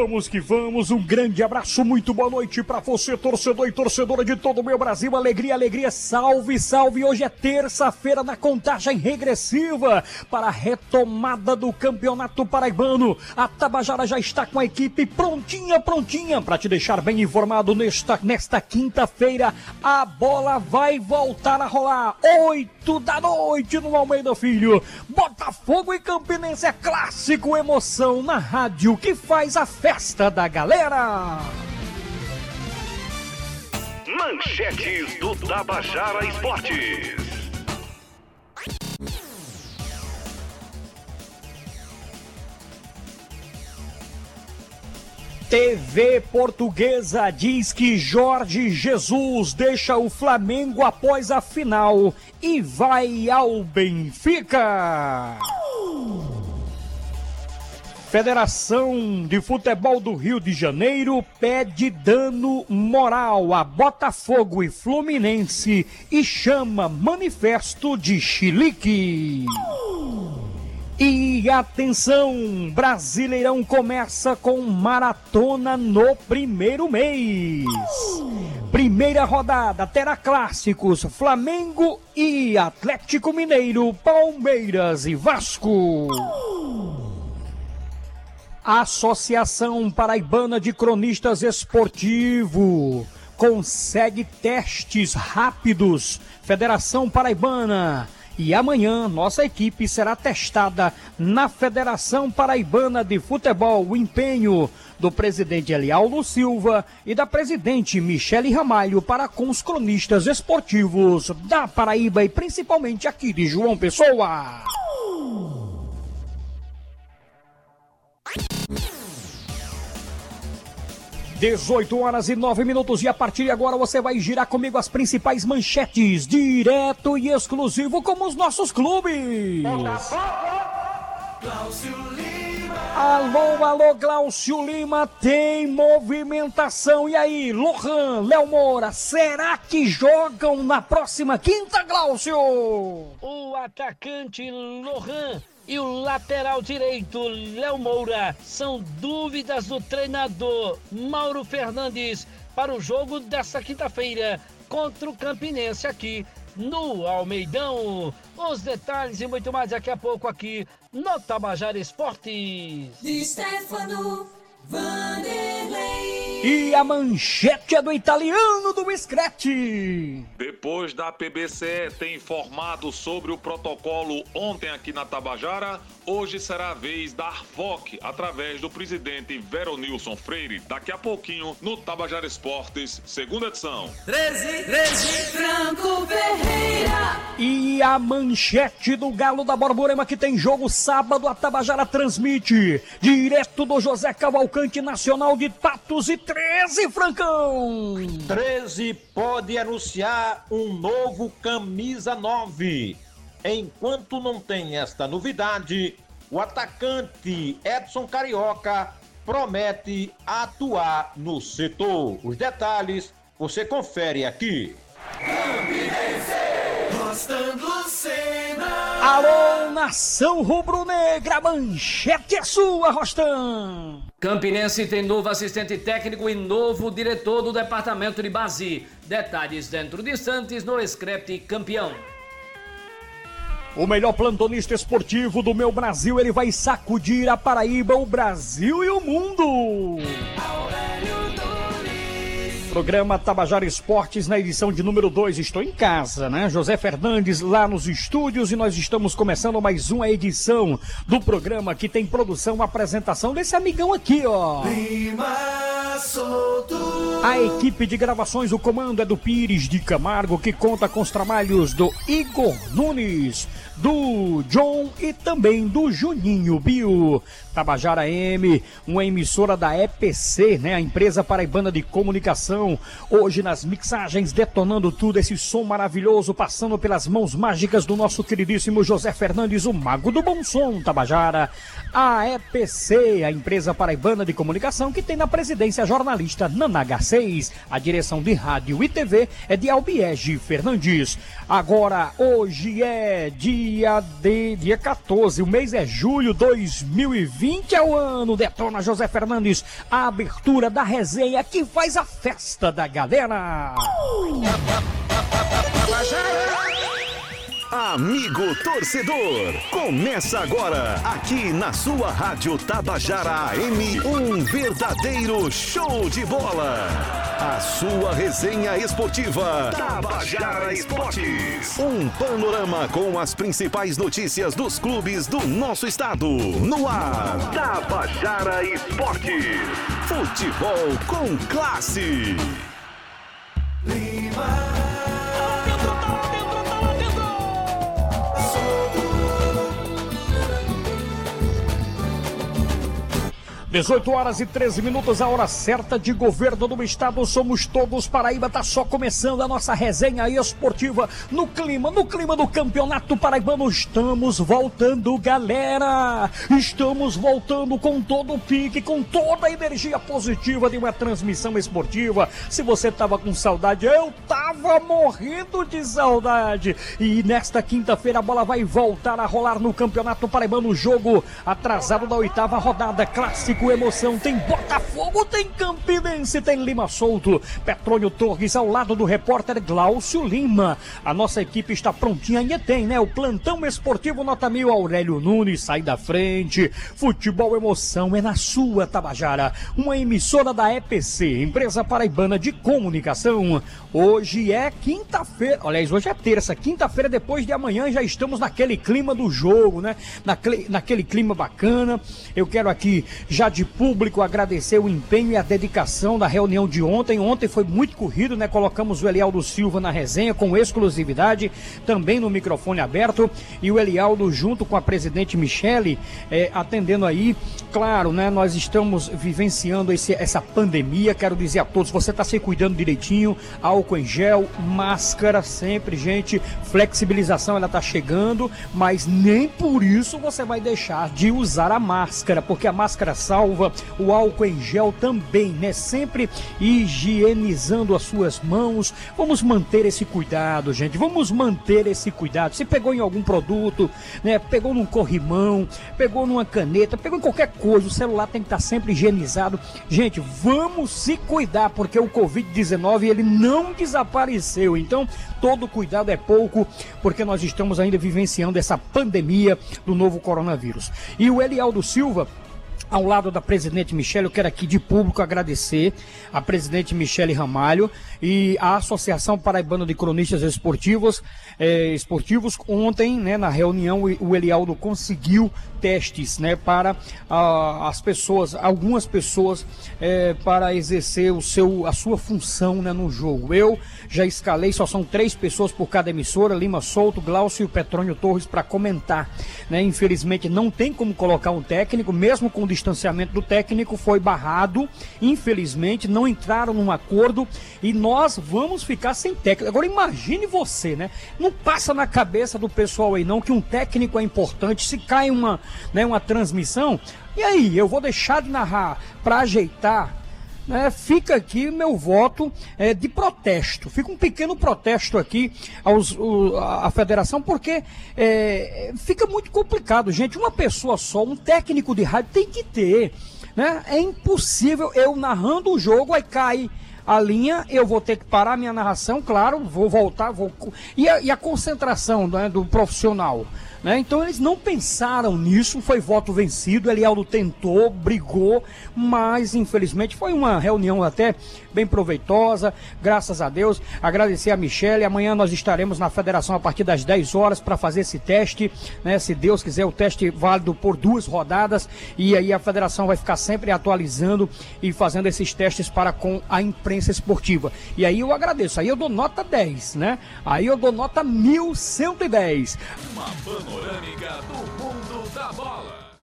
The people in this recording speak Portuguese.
vamos que vamos. Um grande abraço, muito boa noite para você, torcedor e torcedora de todo o meu Brasil. Alegria, alegria, salve, salve. Hoje é terça-feira na contagem regressiva para a retomada do Campeonato Paraibano. A Tabajara já está com a equipe prontinha, prontinha para te deixar bem informado nesta, nesta quinta-feira. A bola vai voltar a rolar. Oito da noite no Almeida Filho. Botafogo e Campinense é clássico, emoção na rádio que faz a festa da galera. Manchetes do Tabajara Esportes. TV Portuguesa diz que Jorge Jesus deixa o Flamengo após a final e vai ao Benfica. Federação de Futebol do Rio de Janeiro pede dano moral a Botafogo e Fluminense e chama manifesto de chilique. E atenção, Brasileirão começa com maratona no primeiro mês. Primeira rodada terá clássicos Flamengo e Atlético Mineiro, Palmeiras e Vasco. Associação Paraibana de Cronistas Esportivo consegue testes rápidos. Federação Paraibana e amanhã nossa equipe será testada na Federação Paraibana de Futebol. O empenho do presidente Elialdo Silva e da presidente Michele Ramalho para com os cronistas esportivos da Paraíba e principalmente aqui de João Pessoa. 18 horas e 9 minutos e a partir de agora você vai girar comigo as principais manchetes, direto e exclusivo como os nossos clubes. Alô, alô, Glaucio Lima, tem movimentação. E aí, Lohan, Léo Moura, será que jogam na próxima quinta, Glaucio? O atacante Lohan e o lateral direito Léo Moura são dúvidas do treinador Mauro Fernandes para o jogo desta quinta-feira contra o Campinense aqui no Almeidão. Os detalhes e muito mais daqui a pouco aqui no Tabajara Esportes. De Stefano Vanderlei. E a manchete é do italiano do Screte. Depois da PBC ter informado sobre o protocolo ontem aqui na Tabajara, hoje será a vez da Arfoc, através do presidente Veronilson Freire, daqui a pouquinho no Tabajara Esportes, segunda edição. 13, 13, Franco Ferreira. E a manchete do Galo da Borborema que tem jogo sábado, a Tabajara transmite direto do José Cavalcante Nacional de Patos e 13, Francão! 13 pode anunciar um novo camisa 9. Enquanto não tem esta novidade, o atacante Edson Carioca promete atuar no setor. Os detalhes você confere aqui. Alô, nação rubro-negra, manchete é sua, Rostam! Campinense tem novo assistente técnico e novo diretor do departamento de base. Detalhes dentro de instantes no Scrap Campeão. O melhor plantonista esportivo do meu Brasil, ele vai sacudir a Paraíba, o Brasil e o mundo. Programa Tabajara Esportes na edição de número 2. Estou em casa, né? José Fernandes lá nos estúdios e nós estamos começando mais uma edição do programa que tem produção apresentação desse amigão aqui, ó. A equipe de gravações, o comando é do Pires de Camargo, que conta com os trabalhos do Igor Nunes, do John e também do Juninho Bio. Tabajara M, uma emissora da EPC, né? A empresa paraibana de comunicação. Hoje nas mixagens, detonando tudo, esse som maravilhoso, passando pelas mãos mágicas do nosso queridíssimo José Fernandes, o mago do bom som, Tabajara. A EPC, a empresa paraibana de comunicação, que tem na presidência J jornalista Nanaga 6. A direção de rádio e TV é de Albiege Fernandes. Agora, hoje é dia de dia 14, o mês é julho 2020, é o ano. Detona José Fernandes, a abertura da resenha que faz a festa da galera. Amigo torcedor, começa agora aqui na sua Rádio Tabajara AM um verdadeiro show de bola. A sua resenha esportiva Tabajara Esportes. Um panorama com as principais notícias dos clubes do nosso estado. No ar, Tabajara Esportes. Futebol com classe. Lima. 18 horas e 13 minutos, a hora certa de governo do estado. Somos todos Paraíba. Tá só começando a nossa resenha esportiva no clima, no clima do campeonato paraibano. Estamos voltando, galera. Estamos voltando com todo o pique, com toda a energia positiva de uma transmissão esportiva. Se você tava com saudade, eu tava morrendo de saudade. E nesta quinta-feira a bola vai voltar a rolar no campeonato paraibano. Jogo atrasado da oitava rodada clássica com emoção. Tem Botafogo, tem Campinense, tem Lima Solto. Petrônio Torres ao lado do repórter Glaucio Lima. A nossa equipe está prontinha e tem, né? O plantão esportivo nota mil. Aurélio Nunes sai da frente. Futebol emoção é na sua Tabajara. Uma emissora da EPC, empresa paraibana de comunicação. Hoje é quinta-feira. Aliás, hoje é terça. Quinta-feira, depois de amanhã, já estamos naquele clima do jogo, né? Naquele, naquele clima bacana. Eu quero aqui já de público agradecer o empenho e a dedicação da reunião de ontem. Ontem foi muito corrido, né? Colocamos o Elialdo Silva na resenha com exclusividade, também no microfone aberto, e o Elialdo junto com a presidente Michele, eh, atendendo aí. Claro, né? Nós estamos vivenciando esse, essa pandemia. Quero dizer a todos, você está se cuidando direitinho, álcool em gel, máscara sempre, gente. Flexibilização ela está chegando, mas nem por isso você vai deixar de usar a máscara, porque a máscara salva salva, o álcool em gel também, né? Sempre higienizando as suas mãos. Vamos manter esse cuidado, gente. Vamos manter esse cuidado. Se pegou em algum produto, né? Pegou num corrimão, pegou numa caneta, pegou em qualquer coisa, o celular tem que estar sempre higienizado. Gente, vamos se cuidar, porque o Covid-19 ele não desapareceu. Então, todo cuidado é pouco, porque nós estamos ainda vivenciando essa pandemia do novo coronavírus. E o Elialdo Silva ao lado da presidente Michele, eu quero aqui de público agradecer a presidente Michele Ramalho e a Associação Paraibana de Cronistas Esportivos. Eh, esportivos ontem, né, na reunião, o Elialdo conseguiu testes, né, para ah, as pessoas, algumas pessoas, eh, para exercer o seu, a sua função, né, no jogo. Eu já escalei, só são três pessoas por cada emissora, Lima Solto, Glaucio e Petrônio Torres para comentar, né. Infelizmente não tem como colocar um técnico, mesmo com o distanciamento do técnico foi barrado, infelizmente não entraram num acordo e nós vamos ficar sem técnico. Agora imagine você, né? Não passa na cabeça do pessoal aí não que um técnico é importante. Se cai uma, né, uma transmissão, e aí, eu vou deixar de narrar para ajeitar né, fica aqui meu voto é, de protesto. Fica um pequeno protesto aqui aos, o, à federação, porque é, fica muito complicado, gente. Uma pessoa só, um técnico de rádio tem que ter. Né? É impossível eu narrando o jogo, aí cai a linha, eu vou ter que parar minha narração, claro, vou voltar, vou. E a, e a concentração né, do profissional? Né? Então eles não pensaram nisso, foi voto vencido. Elialdo tentou, brigou, mas infelizmente foi uma reunião até bem proveitosa, graças a Deus. Agradecer a Michelle. Amanhã nós estaremos na federação a partir das 10 horas para fazer esse teste. Né? Se Deus quiser, o teste válido por duas rodadas. E aí a federação vai ficar sempre atualizando e fazendo esses testes para com a imprensa esportiva. E aí eu agradeço. Aí eu dou nota 10, né? Aí eu dou nota 1110. Uma panorâmica do